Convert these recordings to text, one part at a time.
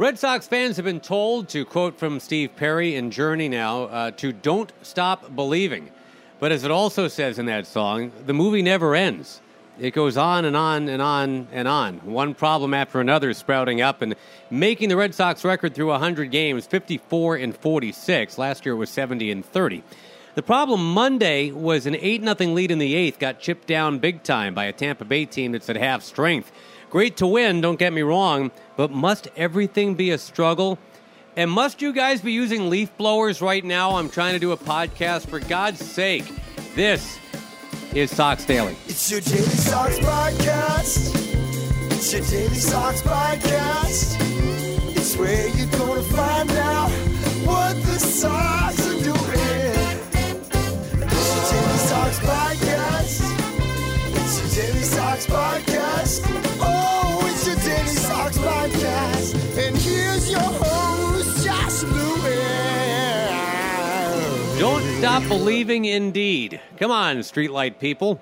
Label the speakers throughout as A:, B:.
A: Red Sox fans have been told, to quote from Steve Perry in Journey now, uh, to don't stop believing. But as it also says in that song, the movie never ends. It goes on and on and on and on. One problem after another sprouting up and making the Red Sox record through 100 games 54 and 46. Last year it was 70 and 30. The problem Monday was an 8 0 lead in the eighth got chipped down big time by a Tampa Bay team that's at half strength. Great to win, don't get me wrong, but must everything be a struggle? And must you guys be using leaf blowers right now? I'm trying to do a podcast. For God's sake, this is Sox Daily.
B: It's your Daily Sox podcast. It's your Daily Sox podcast. It's where you're going to find out what the Sox are doing. It's your Daily Sox podcast. It's your Daily Sox podcast.
A: Stop believing, indeed. Come on, streetlight people.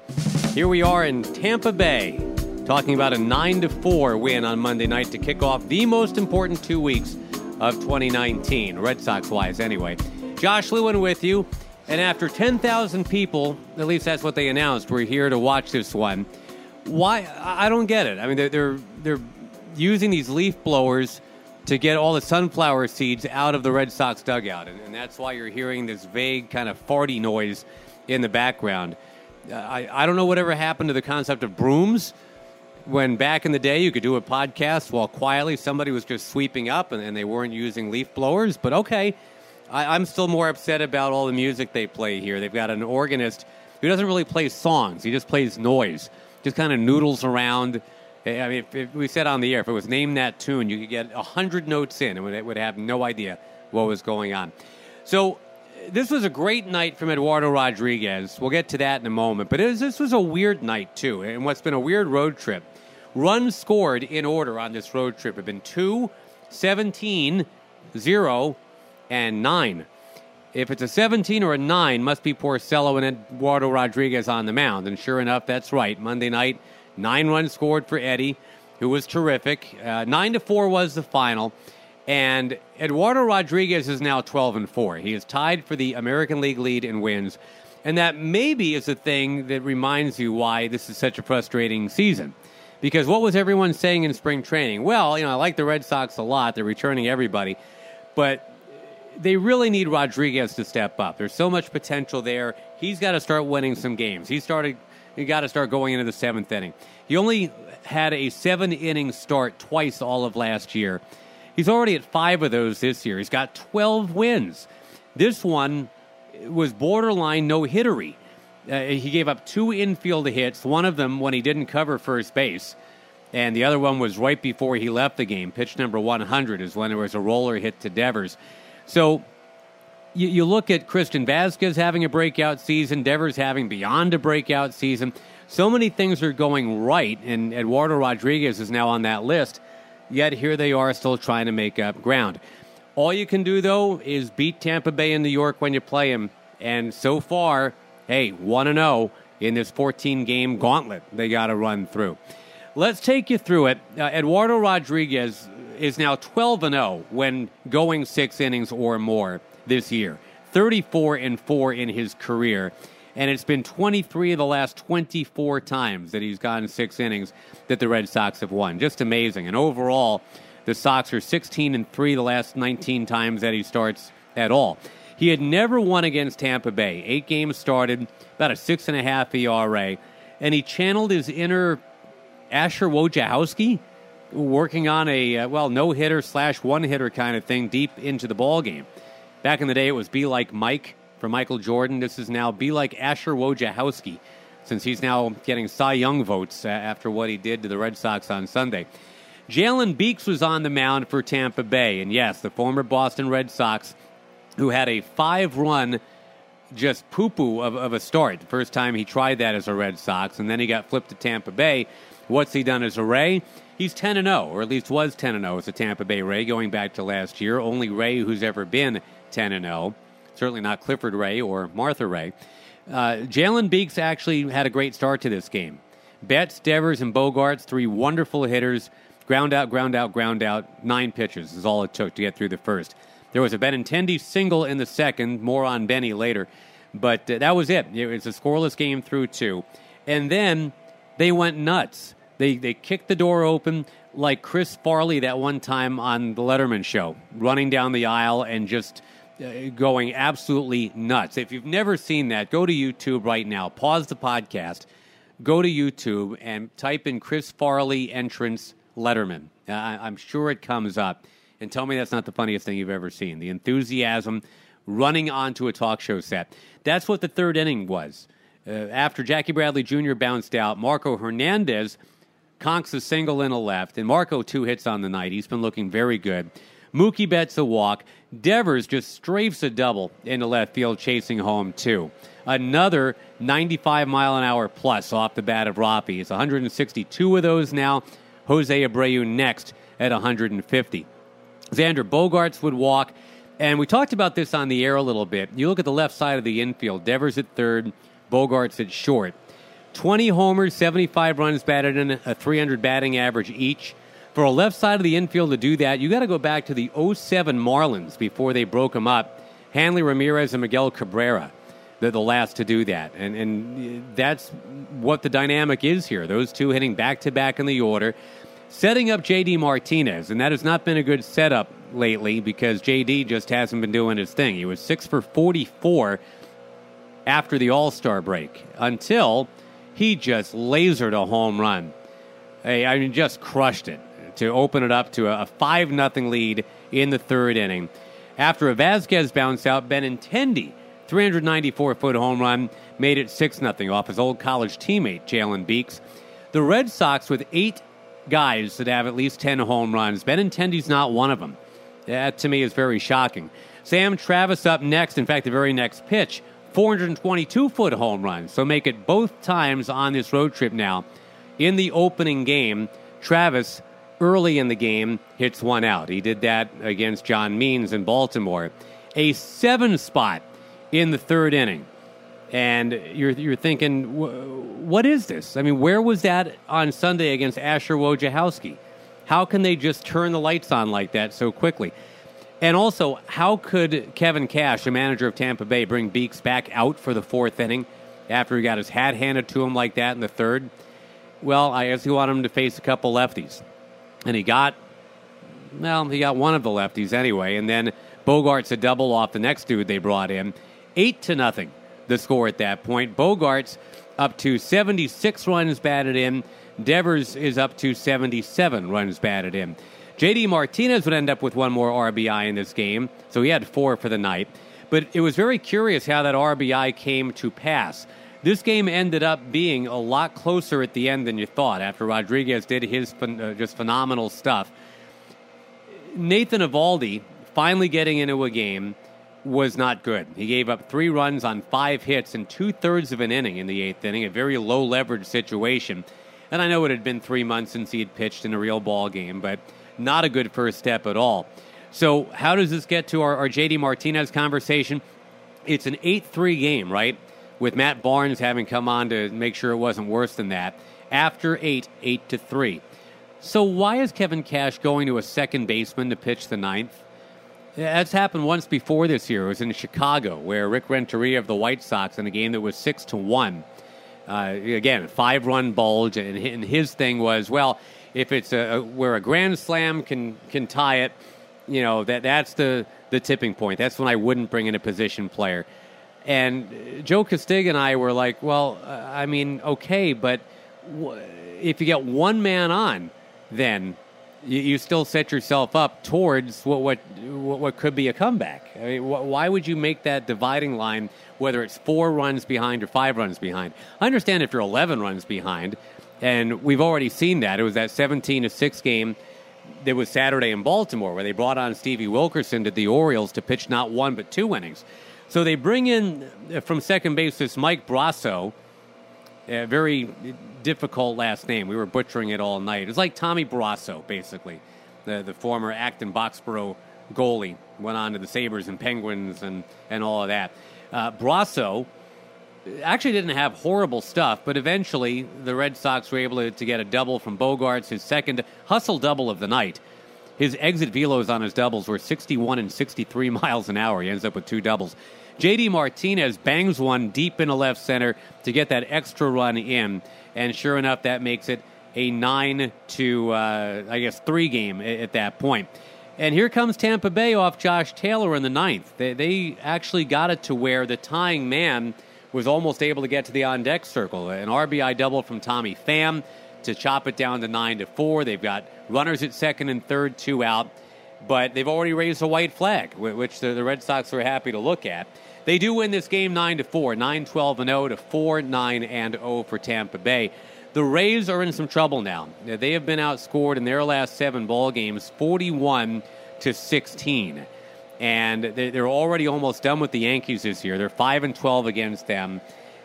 A: Here we are in Tampa Bay, talking about a 9 to 4 win on Monday night to kick off the most important two weeks of 2019, Red Sox wise, anyway. Josh Lewin with you. And after 10,000 people, at least that's what they announced, were here to watch this one. Why? I don't get it. I mean, they're, they're, they're using these leaf blowers to get all the sunflower seeds out of the Red Sox dugout. And, and that's why you're hearing this vague kind of farty noise in the background. Uh, I, I don't know whatever happened to the concept of brooms when back in the day you could do a podcast while quietly somebody was just sweeping up and, and they weren't using leaf blowers. But okay, I, I'm still more upset about all the music they play here. They've got an organist who doesn't really play songs, he just plays noise, just kind of noodles around. I mean, if, if we said on the air, if it was name that tune, you could get 100 notes in and it would have no idea what was going on. So, uh, this was a great night from Eduardo Rodriguez. We'll get to that in a moment. But was, this was a weird night, too, and what's been a weird road trip. Runs scored in order on this road trip have been 2, 17, 0, and 9. If it's a 17 or a 9, must be Porcello and Eduardo Rodriguez on the mound. And sure enough, that's right. Monday night, nine runs scored for Eddie, who was terrific. Uh, 9 to 4 was the final. And Eduardo Rodriguez is now 12 and 4. He is tied for the American League lead in wins. And that maybe is the thing that reminds you why this is such a frustrating season. Because what was everyone saying in spring training? Well, you know, I like the Red Sox a lot. They're returning everybody. But they really need Rodriguez to step up. There's so much potential there. He's got to start winning some games. He started. He got to start going into the seventh inning. He only had a seven inning start twice all of last year. He's already at five of those this year. He's got 12 wins. This one was borderline no hittery. Uh, he gave up two infield hits, one of them when he didn't cover first base, and the other one was right before he left the game. Pitch number 100 is when there was a roller hit to Devers. So you, you look at Christian Vazquez having a breakout season, Devers having beyond a breakout season. So many things are going right, and Eduardo Rodriguez is now on that list. Yet here they are still trying to make up ground. All you can do, though, is beat Tampa Bay in New York when you play them. And so far, hey, 1 0 in this 14 game gauntlet they got to run through. Let's take you through it. Uh, Eduardo Rodriguez is now 12 0 when going six innings or more this year, 34 and 4 in his career. And it's been 23 of the last 24 times that he's gotten six innings that the Red Sox have won. Just amazing. And overall, the Sox are 16 and 3 the last 19 times that he starts at all. He had never won against Tampa Bay. Eight games started, about a six and a half ERA, and he channeled his inner Asher Wojciechowski, working on a uh, well no hitter slash one hitter kind of thing deep into the ball game. Back in the day, it was be like Mike for Michael Jordan. This is now be like Asher Wojciechowski, since he's now getting Cy Young votes after what he did to the Red Sox on Sunday. Jalen Beeks was on the mound for Tampa Bay. And yes, the former Boston Red Sox, who had a five run just poo poo of, of a start. The first time he tried that as a Red Sox, and then he got flipped to Tampa Bay. What's he done as a Ray? He's 10 and 0, or at least was 10 and 0 as a Tampa Bay Ray going back to last year. Only Ray who's ever been 10 and 0. Certainly not Clifford Ray or Martha Raye. Uh, Jalen Beeks actually had a great start to this game. Betts, Devers, and Bogaerts, three wonderful hitters. Ground out, ground out, ground out. Nine pitches is all it took to get through the first. There was a Benintendi single in the second. More on Benny later. But uh, that was it. It was a scoreless game through two. And then they went nuts. They, they kicked the door open like Chris Farley that one time on the Letterman show, running down the aisle and just going absolutely nuts. If you've never seen that, go to YouTube right now. Pause the podcast, go to YouTube, and type in Chris Farley entrance Letterman. Uh, I'm sure it comes up. And tell me that's not the funniest thing you've ever seen. The enthusiasm running onto a talk show set. That's what the third inning was. Uh, after Jackie Bradley Jr. bounced out, Marco Hernandez conks a single in a left, and Marco two hits on the night. He's been looking very good. Mookie Betts a walk. Devers just strafes a double into left field, chasing home two. Another 95 mile an hour plus off the bat of Rafi. It's 162 of those now. Jose Abreu next at 150. Xander Bogaerts would walk. And we talked about this on the air a little bit. You look at the left side of the infield Devers at third, Bogaerts at short. 20 homers, 75 runs batted in, a 300 batting average each. For a left side of the infield to do that, you got to go back to the 07 Marlins before they broke them up. Hanley Ramirez and Miguel Cabrera, they're the last to do that. And, and uh, that's what the dynamic is here. Those two hitting back to back in the order, setting up JD Martinez. And that has not been a good setup lately because JD just hasn't been doing his thing. He was 6 for 44 after the All Star break until he just lasered a home run. I mean, just crushed it to open it up to a 5 0 lead in the third inning. After a Vazquez bounce out, Benintendi, 394 foot home run, made it 6 0 off his old college teammate, Jalen Beeks. The Red Sox, with eight guys that have at least 10 home runs, Benintendi's not one of them. That to me is very shocking. Sam Travis up next, in fact, the very next pitch, 422 foot home run. So make it both times on this road trip now. In the opening game, Travis, early in the game, hits one out. He did that against John Means in Baltimore. A seven spot in the third inning. And you're, you're thinking, what is this? I mean, where was that on Sunday against Asher Wojciechowski? How can they just turn the lights on like that so quickly? And also, how could Kevin Cash, the manager of Tampa Bay, bring Beeks back out for the fourth inning after he got his hat handed to him like that in the third? Well, I guess he wanted him to face a couple lefties. And he got, well, he got one of the lefties anyway. And then Bogaerts a double off the next dude they brought in. Eight to nothing, the score at that point. Bogaerts up to 76 runs batted in. Devers is up to 77 runs batted in. JD Martinez would end up with one more RBI in this game, so he had four for the night. But it was very curious how that RBI came to pass. This game ended up being a lot closer at the end than you thought after Rodriguez did his uh, just phenomenal stuff. Nathan Eovaldi finally getting into a game was not good. He gave up three runs on five hits in two thirds of an inning in the eighth inning, a very low leverage situation. And I know it had been three months since he had pitched in a real ball game, but not a good first step at all. So, how does this get to our, our JD Martinez conversation? It's an 8 3 game, right? With Matt Barnes having come on to make sure it wasn't worse than that. After 8, 8 to 3. So, why is Kevin Cash going to a second baseman to pitch the ninth? That's happened once before this year. It was in Chicago, where Rick Renteria of the White Sox in a game that was 6 to 1. Uh, again, five run bulge, and his thing was, well, if it's a, where a grand slam can can tie it, you know that that's the the tipping point. That's when I wouldn't bring in a position player. And Joe Castig and I were like, well, uh, I mean, okay, but if you get one man on, then you, you, still set yourself up towards what what what could be a comeback. I mean, wh- why would you make that dividing line, whether it's four runs behind or five runs behind? I understand if you're 11 runs behind, and we've already seen that. It was that 17 to 6 game that was Saturday in Baltimore where they brought on Stevie Wilkerson to the Orioles to pitch not one but two innings. So they bring in uh, from second base this Mike Brosseau, a very difficult last name. We were butchering it all night. It's like Tommy Barrasso, basically, the the former Acton Boxborough goalie. Went on to the Sabres and Penguins and, and all of that. Uh, Brosseau actually didn't have horrible stuff, but eventually the Red Sox were able to, to get a double from Bogaerts, his second hustle double of the night. His exit velos on his doubles were 61 and 63 miles an hour. He ends up with two doubles. JD Martinez bangs one deep into left center to get that extra run in, and sure enough, that makes it a nine to uh, I guess three game at, at, that point. And here comes Tampa Bay off Josh Taylor in the ninth. They, they actually got it to where the tying man was almost able to get to the on deck circle. An RBI double from Tommy Pham to chop it down to nine to four. They've got runners at second and third, two out, but they've already raised a white flag, which the, the Red Sox are happy to look at. They do win this game nine to four, 9 12 and 0 to 4 9 and 0 for Tampa Bay. The Rays are in some trouble now. They have been outscored in their last seven ball games, 41 to 16 and they're already almost done with the Yankees this year. They're five and twelve against them,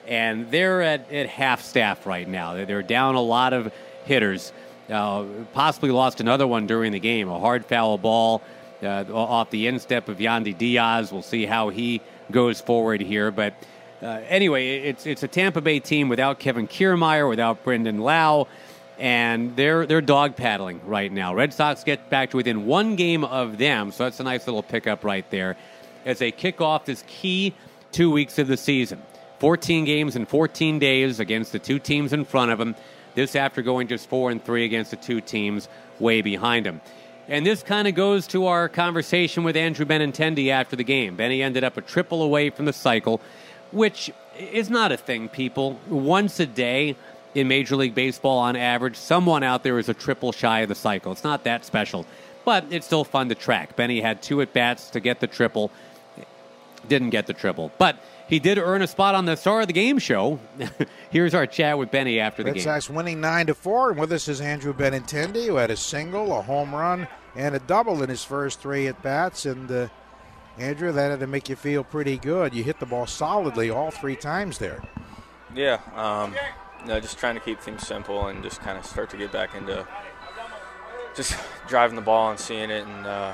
A: and they're at, at half staff right now. They're down a lot of hitters. Uh, possibly lost another one during the game. A hard foul ball uh, off the instep of Yandy Diaz. We'll see how he goes forward here, but. Uh, anyway, it's it's a Tampa Bay team without Kevin Kiermaier, without Brandon Lowe, and they're they're dog paddling right now. Red Sox get back to within one game of them, so that's a nice little pickup right there as they kick off this key two weeks of the season. 14 games in 14 days against the two teams in front of them. This after going just four and three against the two teams way behind them. And this kind of goes to our conversation with Andrew Benintendi after the game. Benny ended up a triple away from the cycle, which is not a thing, people. Once a day, in Major League Baseball on average. Someone out there is a triple shy of the cycle. It's not that special, but it's still fun to track. Benny had two at bats to get the triple, didn't get the triple, but he did earn a spot on the Star of the Game show. Here's our chat with Benny after the
C: Red
A: game.
C: Sox winning nine to four, and with us is Andrew Benintendi, who had a single, a home run, and a double in his first three at bats. And uh, Andrew, that had to make you feel pretty good. You hit the ball solidly all three times there.
D: Yeah. Um, no, just trying to keep things simple and just kind of start to get back into just driving the ball and seeing it, and uh,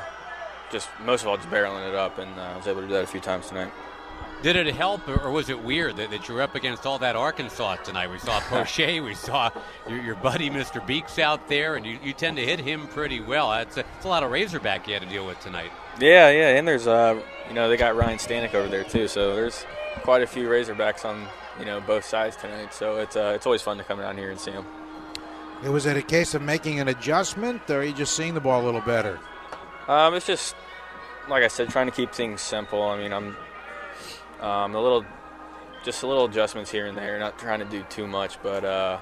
D: just most of all just barreling it up. And uh, I was able to do that a few times tonight.
A: Did it help, or was it weird that, that you were up against all that Arkansas tonight? We saw Poche, we saw your, your, buddy Mr. Beeks out there, and you, you tend to hit him pretty well. That's a, that's a lot of Razorback you had to deal with tonight.
D: Yeah, yeah, and there's uh, you know they got Ryan Stanek over there too, so there's quite a few Razorbacks on you know both sides tonight. So it's uh, it's always fun to come down here and see them.
C: It was it a case of making an adjustment, or are you just seeing the ball a little better?
D: Um, it's just like I said, trying to keep things simple. I mean, I'm um, a little, just a little adjustments here and there, not trying to do too much, but uh,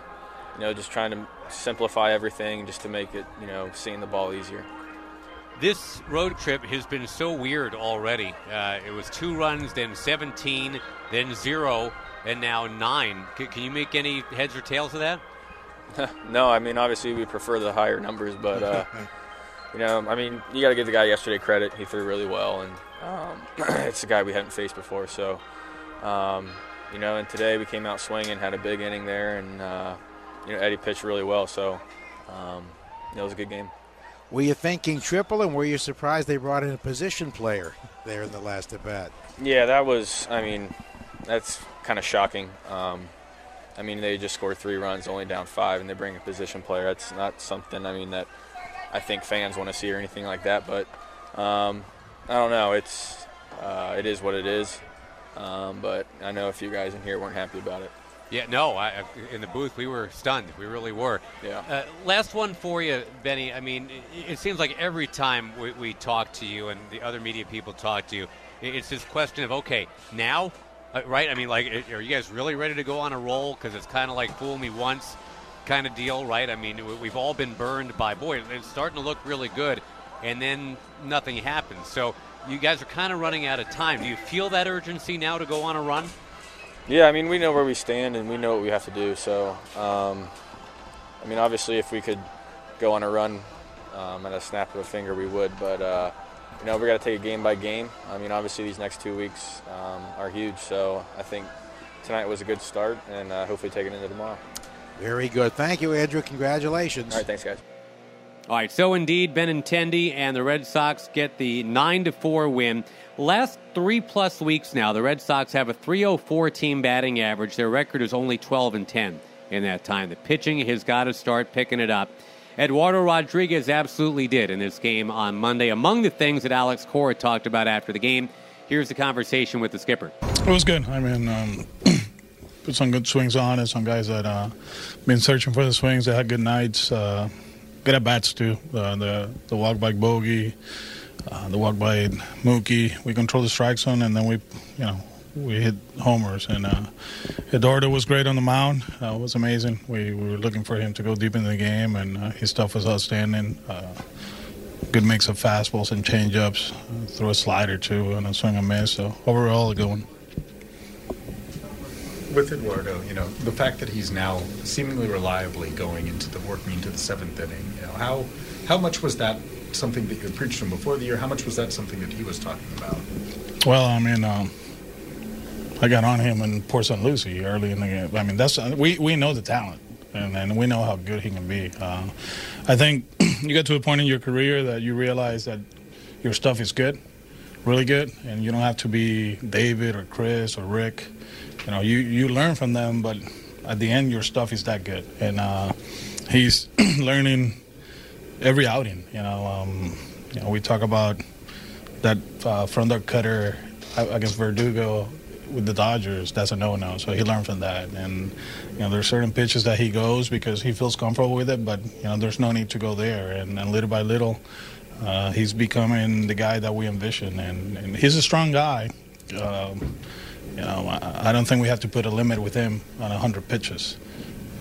D: you know, just trying to simplify everything just to make it, you know, seeing the ball easier.
A: This road trip has been so weird already. Uh, it was two runs, then 17, then zero, and now nine. C- can you make any heads or tails of that?
D: no, I mean obviously we prefer the higher numbers, but uh, you know, I mean you got to give the guy yesterday credit. He threw really well, and um, it's a guy we hadn't faced before. So, um, you know, and today we came out swinging, had a big inning there, and uh, you know Eddie pitched really well. So, um, it was a good game.
C: Were you thinking triple, and were you surprised they brought in a position player there in the last at bat?
D: Yeah, that was. I mean, that's kind of shocking. Um, I mean, they just scored three runs, only down five, and they bring a position player. That's not something. I mean, that I think fans want to see or anything like that. But um, I don't know. It's uh, it is what it is. Um, but I know a few guys in here weren't happy about it.
A: Yeah, no, I, in the booth we were stunned. We really were.
D: Yeah.
A: Uh, last one for you, Benny. I mean, it, it seems like every time we, we, talk to you and the other media people talk to you, it's this question of okay, now, uh, right? I mean, like, are you guys really ready to go on a roll? Because it's kind of like fool me once kind of deal, right? I mean, we've all been burned by boy. It's starting to look really good, and then nothing happens. So you guys are kind of running out of time. Do you feel that urgency now to go on a run?
D: Yeah, I mean, we know where we stand and we know what we have to do. So, um, I mean, obviously, if we could go on a run um, at a snap of a finger, we would. But uh, you know, we got to take it game by game. I mean, obviously these next two weeks um, are huge. So I think tonight was a good start, and uh, hopefully take it into tomorrow.
C: Very good. Thank you, Andrew. Congratulations.
D: All right, thanks, guys.
A: All right, so indeed, Benintendi and the Red Sox get the 9 to 4 win. Last three plus weeks now, the Red Sox have a 304 team batting average. Their record is only 12 and 10 in that time. The pitching has got to start picking it up. Eduardo Rodriguez absolutely did in this game on Monday. Among the things that Alex Cora talked about after the game, here's the conversation with the skipper.
E: It was good. I mean, um, put some good swings on and some guys that uh, been searching for the swings. They had good nights, uh, good at bats too. Uh, the the walk by Bogey, uh, the walk by Mookie. We control the strike zone, and then we, you know, we hit homers. And uh, Eduardo was great on the mound. Uh, it was amazing. We, we, were looking for him to go deep in the game, and uh, his stuff was outstanding. Uh, good mix of fastballs and changeups. Throw a slider too, and a swing and miss. So overall, a good one.
F: With Eduardo, you know, the fact that he's now seemingly reliably going into the working into the seventh inning, you know, how how much was that something that you had preached him before the year? How much was that something that he was talking about?
E: Well, I mean, um, I got on him in Port St. Lucie early in the game. I mean, that's we we know the talent, and, and we know how good he can be. Uh, I think you get to a point in your career that you realize that your stuff is good, really good, and you don't have to be David or Chris or Rick. You know, you you learn from them, but at the end, your stuff is that good, and uh, he's learning every outing. You know, um, you know, we talk about that uh, front door cutter against Verdugo with the Dodgers, that's a no-no. So he learned from that, and you know there's certain pitches that he goes because he feels comfortable with it, but you know there's no need to go there. And, and little by little, uh, he's becoming the guy that we envision, and, and he's a strong guy. Um, you know, I, I, don't think we have to put a limit with him on 100 pitches.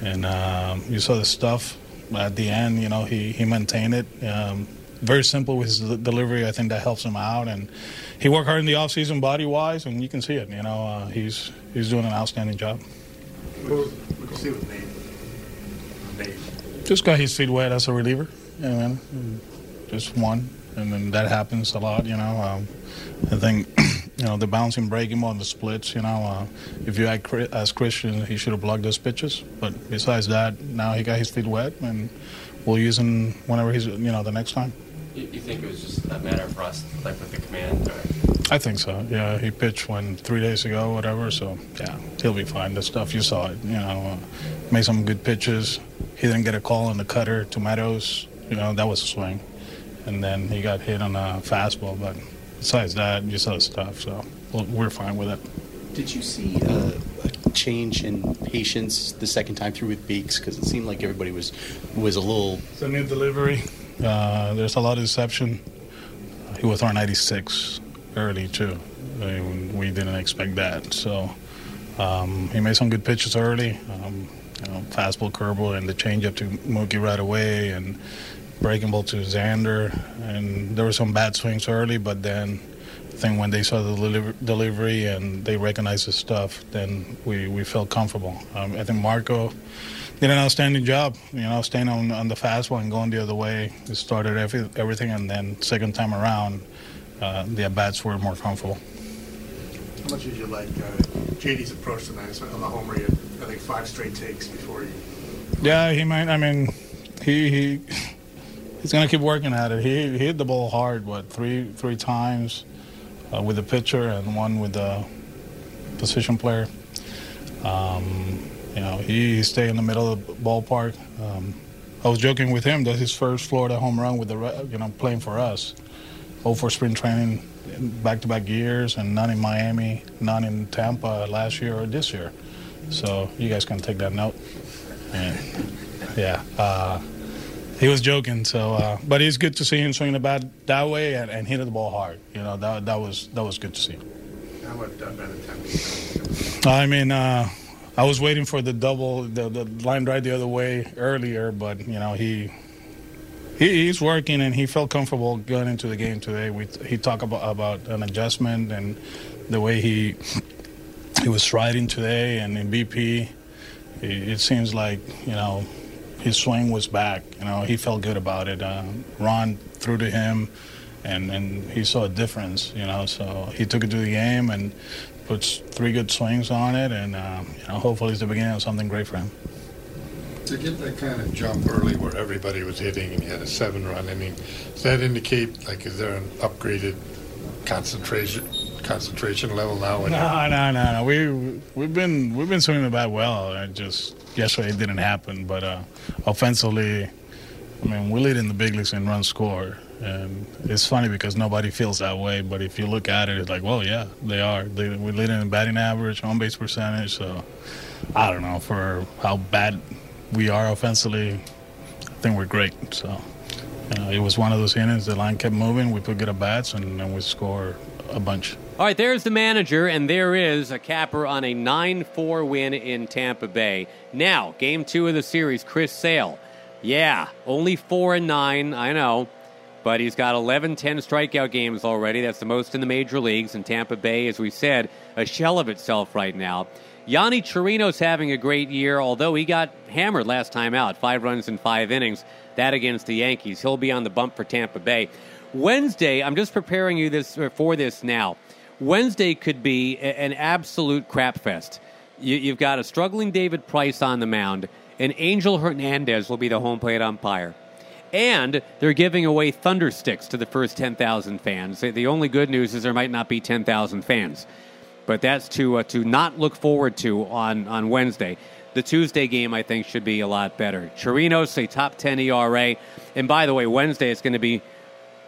E: And um, you saw the stuff at the end. You know, he he maintained it. Um, very simple with his delivery. I think that helps him out and he worked hard in the offseason body wise, and you can see it. You know, uh, he's he's doing an outstanding job.
G: See with Nate? Nate.
E: Just got his feet wet as a reliever. You know, just one, and then that happens a lot. You know, um, I think you know the bouncing breaking ball the splits. You know, uh, if you ask Christian, he should have blocked those pitches. But besides that, now he got his feet wet, and we'll use him whenever he's you know the next time.
H: You, think it was just a matter of rust, like with the command? Or?
E: I think so. Yeah, he pitched when three days ago, whatever. So yeah, he'll be fine. The stuff you saw it, you know, uh, made some good pitches. He didn't get a call on the cutter to Meadows. You know, that was a swing, and then he got hit on a fastball. But besides that, you saw the stuff. So we're fine with it.
I: Did you see uh, a change in patience the second time through with Beeks? Because it seemed like everybody was was a little.
E: It's a new delivery. Uh, there's a lot of deception. He was our 96 early too. I mean, we didn't expect that. So um, he made some good pitches early. Um, you know, fastball, curveball, and the changeup to Mookie right away, and breaking ball to Xander. And there were some bad swings early, but then I think when they saw the deliver- delivery and they recognized the stuff, then we, we felt comfortable. Um, I think Marco did an outstanding job, you know, staying on, on the fastball and going the other way. He started every, everything, and then second time around, uh, the at bats were more comfortable.
G: How much did you like uh, JD's approach tonight? On the homer, had, I think, five straight takes before you.
E: Yeah, he might. I mean, he he he's gonna keep working at it. He, he hit the ball hard, what three three times uh, with the pitcher and one with the position player. Um, you know, he, he stayed in the middle of the ballpark. Um, I was joking with him that his first Florida home run with the you know playing for us, all for spring training, back-to-back years, and none in Miami, none in Tampa last year or this year. So you guys can take that note. And, yeah, uh, he was joking. So, uh, but it's good to see him swinging the bat that way and, and hitting the ball hard. You know, that that was that was good to see.
G: How about
E: Benintendi? I mean. Uh, I was waiting for the double, the, the line drive the other way earlier, but you know he, he he's working and he felt comfortable going into the game today. We he talked about about an adjustment and the way he he was striding today and in BP. It, it seems like you know his swing was back. You know, he felt good about it. Uh, Ron threw to him, and, and he saw a difference. You know, so he took it to the game and puts three good swings on it, and uh, you know, hopefully it's the beginning of something great for him.
J: To get that kind of jump early where everybody was hitting and he had a seven run inning, does that indicate like is there an upgraded concentration concentration level now?
E: No, no, no, no. We we've been we've been swinging the bat well. It just yesterday it didn't happen, but uh, offensively, I mean, we lead in the big leagues in runs scored. And it's funny because nobody feels that way, but if you look at it, it's like, well, yeah, they are. They, we lead in batting average, on base percentage. So I don't know for how bad we are offensively. I think we're great. So you know, it was one of those innings. The line kept moving. We put good at bats, and then we score a bunch.
A: All right, there's the manager, and there is a capper on a 9 4 win in Tampa Bay. Now, game two of the series, Chris Sale. Yeah, only 4 and 9, I know, but he's got 11 10 strikeout games already. That's the most in the major leagues, and Tampa Bay, as we said, a shell of itself right now. Yonny Chirinos having a great year, although he got hammered last time out, five runs in five innings. That against the Yankees. He'll be on the bump for Tampa Bay. Wednesday, I'm just preparing you this for this now. Wednesday could be an absolute crap fest. You, have got a struggling David Price on the mound, and Angel Hernandez will be the home plate umpire. And they're giving away thunder sticks to the first 10,000 fans. The only good news is there might not be 10,000 fans. But that's to uh, to not look forward to on, on Wednesday. The Tuesday game, I think, should be a lot better. Chirinos, a top 10 ERA. And by the way, Wednesday it's going to be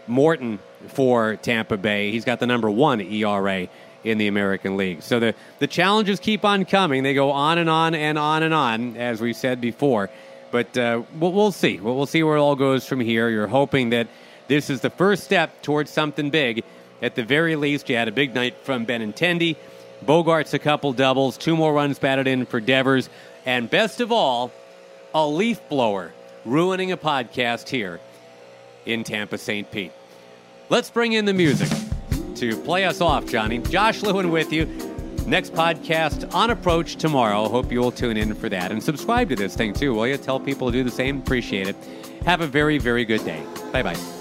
A: Morton for Tampa Bay. He's got the number one ERA in the American League. So the, the challenges keep on coming. They go on and on and on and on, as we said before. But uh, we'll, we'll see. We'll, we'll see where it all goes from here. You're hoping that this is the first step towards something big. At the very least, you had a big night from Benintendi. Bogaerts a couple doubles, two more runs batted in for Devers, and best of all, a leaf blower ruining a podcast here in Tampa St. Pete. Let's bring in the music to play us off, Johnny. Josh Lewin with you. Next podcast on approach tomorrow. Hope you will tune in for that and subscribe to this thing too, will you? Tell people to do the same. Appreciate it. Have a very, very good day. Bye bye.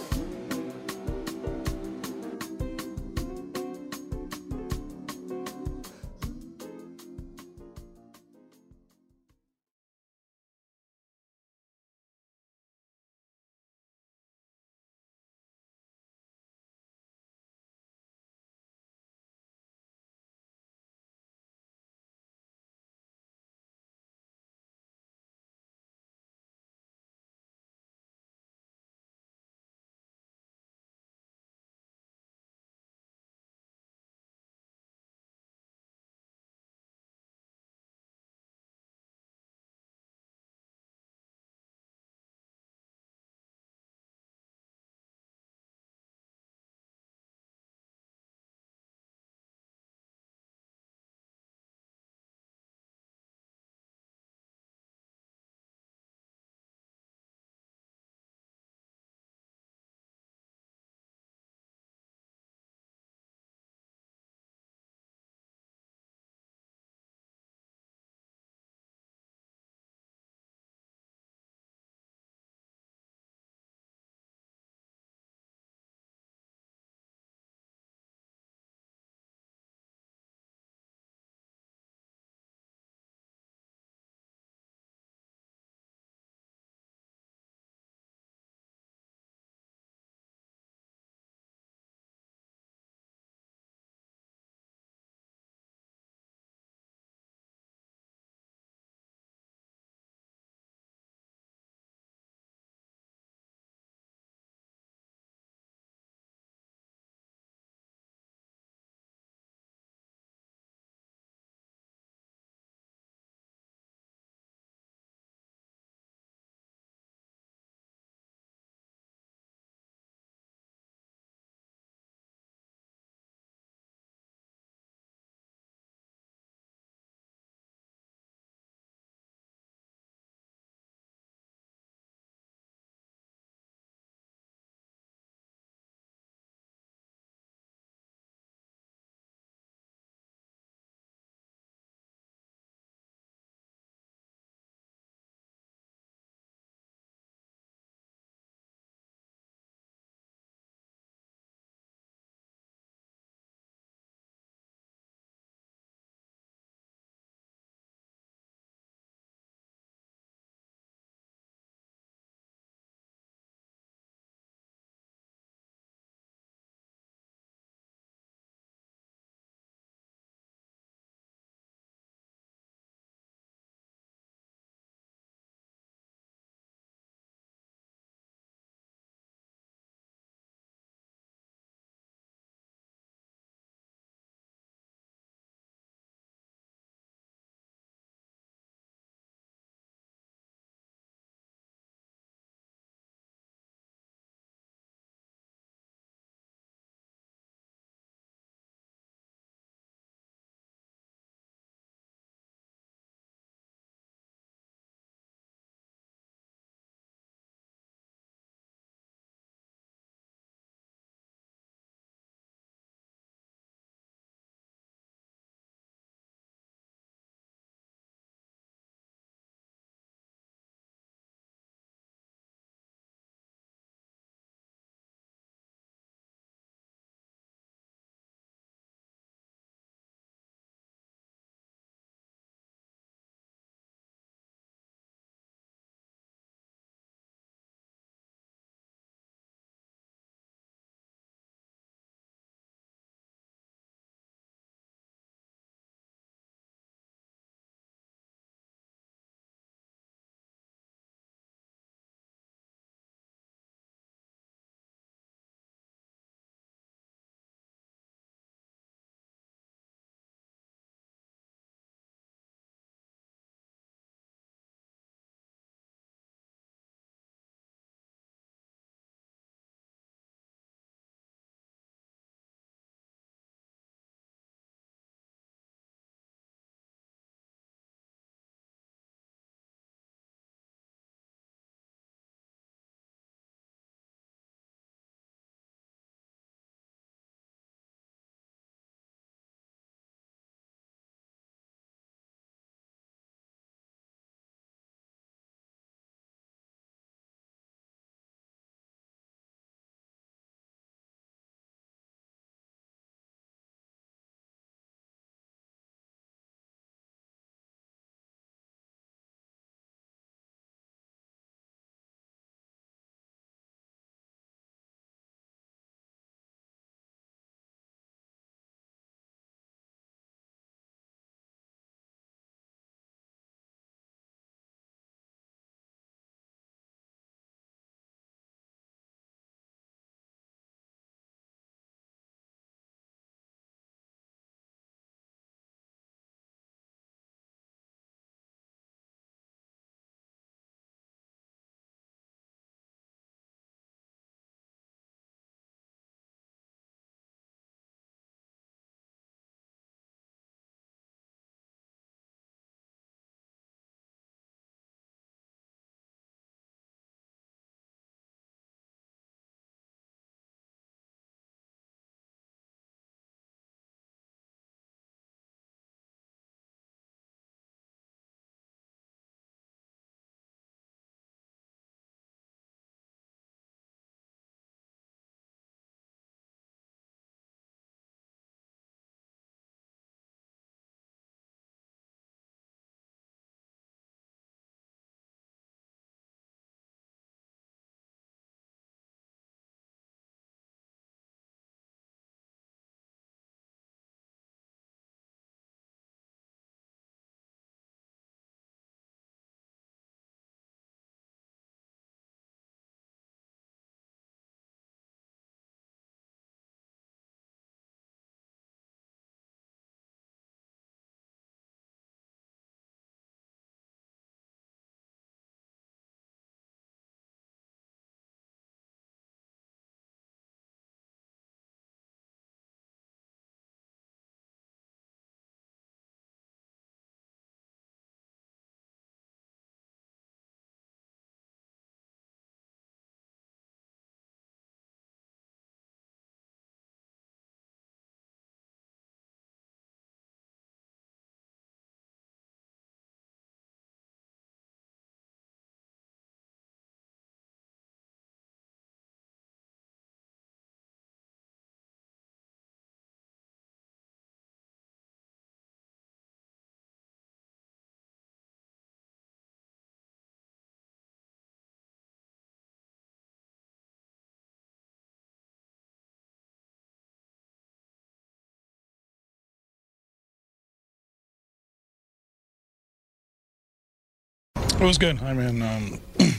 E: It was good. I mean, um,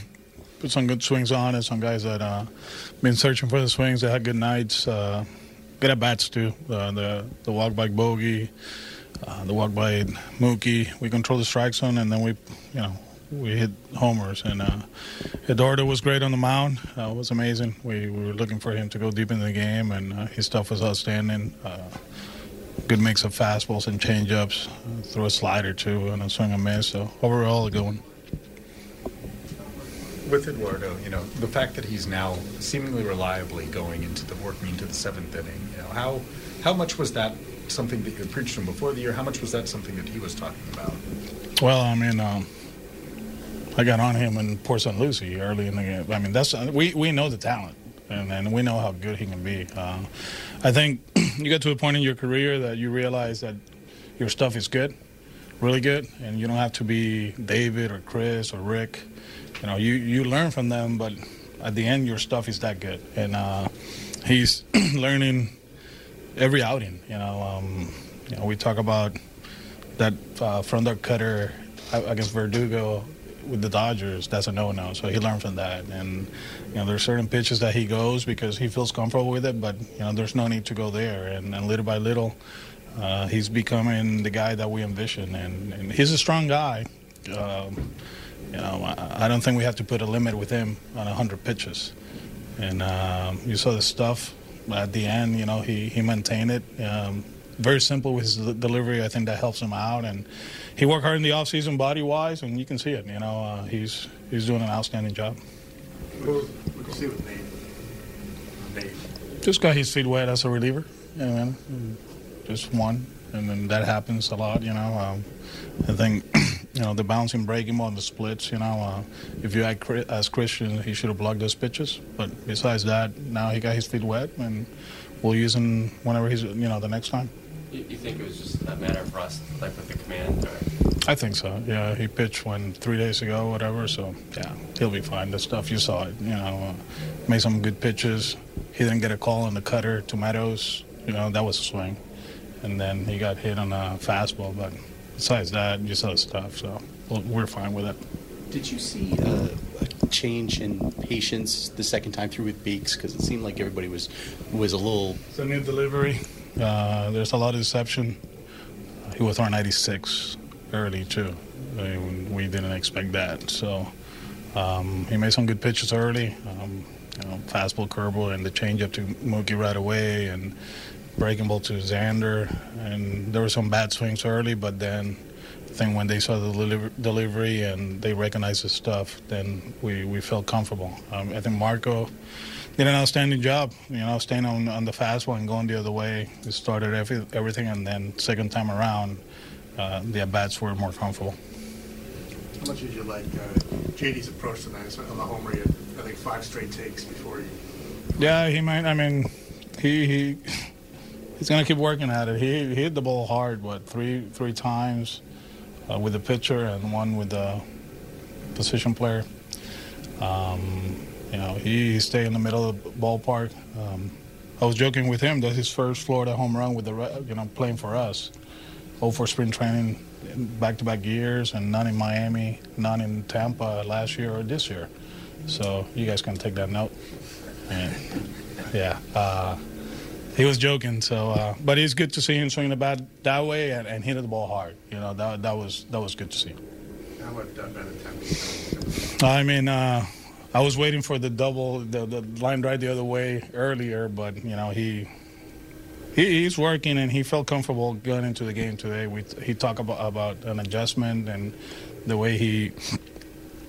E: put some good swings on it. Some guys that uh, been searching for the swings. They had good nights. Uh, good at bats too. Uh, the the walk by bogey, uh, the walk by Mookie. We control the strike zone, and then we, you know, we hit homers. And uh, Eduardo was great on the mound. Uh, it was amazing. We, we were looking for him to go deep in the game, and uh, his stuff was outstanding. Uh, good mix of fastballs and changeups. Uh, threw a slider too, and a swing and miss. So overall, a good one.
F: With Eduardo, you know, the fact that he's now seemingly reliably going into the working into the seventh inning, you know, how how much was that something that you preached him before the year? How much was that something that he was talking about?
E: Well, I mean, um, I got on him in Port St. Lucie early in the game. I mean, that's we we know the talent, and, and we know how good he can be. Uh, I think you get to a point in your career that you realize that your stuff is good, really good, and you don't have to be David or Chris or Rick. You know, you you learn from them, but at the end, your stuff is that good, and uh, he's learning every outing. You know, um, you know, we talk about that uh, front door cutter against Verdugo with the Dodgers. That's a no-no. So he learned from that, and you know, there's certain pitches that he goes because he feels comfortable with it, but you know, there's no need to go there. And, and little by little, uh, he's becoming the guy that we envision, and, and he's a strong guy. Um, you know, I, I, don't think we have to put a limit with him on 100 pitches. And um, you saw the stuff at the end. You know, he he maintained it. Um, very simple with his delivery. I think that helps him out, and he worked hard in the offseason body wise, and you can see it. You know, uh, he's he's doing an outstanding job.
G: You see with Nate? Nate.
E: Just got his feet wet as a reliever, you know, just one, and then that happens a lot. You know, um, I think you know, the bouncing breaking ball and the splits, you know, uh, if you ask Christian, he should have blocked those pitches. But besides that, now he got his feet wet, and we'll use him whenever he's, you know, the next time.
H: You, you think it was just a matter of rust, like with the command? Or?
E: I think so. Yeah, he pitched when three days ago, whatever. So yeah, he'll be fine. The stuff you saw, it, you know, uh, made some good pitches. He didn't get a call on the cutter to Meadows. You know, that was a swing, and then he got hit on a fastball, but besides that, just other stuff. So we're fine with it.
I: Did you see uh, a change in patience the second time through with Beeks? Because it seemed like everybody was was a little.
E: It's a new delivery. Uh, there's a lot of deception. He was throwing 96 early too. I mean, we didn't expect that. So um, he made some good pitches early. Um, you know, fastball, curveball, and the changeup to Mookie right away, and breaking ball to Xander, and there were some bad swings early, but then I think when they saw the deliver- delivery and they recognized the stuff, then we, we felt comfortable. Um, I think Marco did an outstanding job, you know, staying on, on the fast one, going the other way. He started every, everything, and then second time around, uh, the at bats were more comfortable.
G: How much did you like uh, JD's approach tonight on the homer? Had, I think, five straight takes before he.
E: Yeah, he might. I mean, he he he's gonna keep working at it. He, he hit the ball hard, what three three times uh, with the pitcher and one with the position player. Um, you know, he, he stayed in the middle of the ballpark. Um, I was joking with him that his first Florida home run with the you know playing for us. All for spring training, back-to-back years, and none in Miami, none in Tampa last year or this year. So you guys can take that note. And, yeah. Uh, he was joking. So, uh, but it's good to see him swinging the bat that way and, and hitting the ball hard. You know, that that was that was good to see.
G: How about uh,
E: I mean, uh, I was waiting for the double, the, the line drive the other way earlier, but you know he. He, he's working and he felt comfortable going into the game today. We, he talked about, about an adjustment and the way he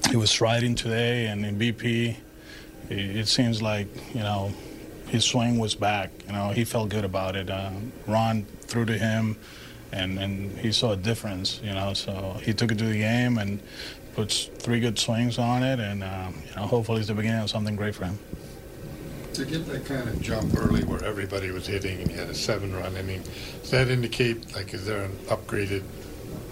E: he was striding today and in BP. It, it seems like you know his swing was back. You know, he felt good about it. Uh, Ron threw to him, and, and he saw a difference. You know, so he took it to the game and puts three good swings on it, and uh, you know, hopefully it's the beginning of something great for him.
J: To get that kind of jump early where everybody was hitting and he had a seven-run inning, does that indicate like is there an upgraded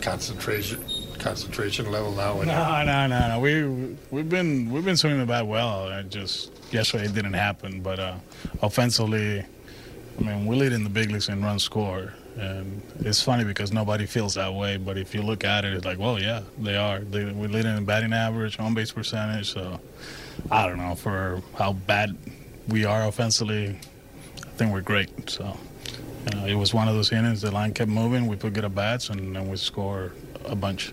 J: concentration concentration level now?
E: No, no, no, no. We we've been we've been swinging the bat well. It just yesterday it didn't happen, but uh, offensively, I mean, we lead in the big leagues in run score, And it's funny because nobody feels that way, but if you look at it, it's like, well, yeah, they are. They, we're leading in batting average, on base percentage. So I don't know for how bad we are offensively. I think we're great. So you know, it was one of those innings. The line kept moving. We put good at bats, and then we score a bunch.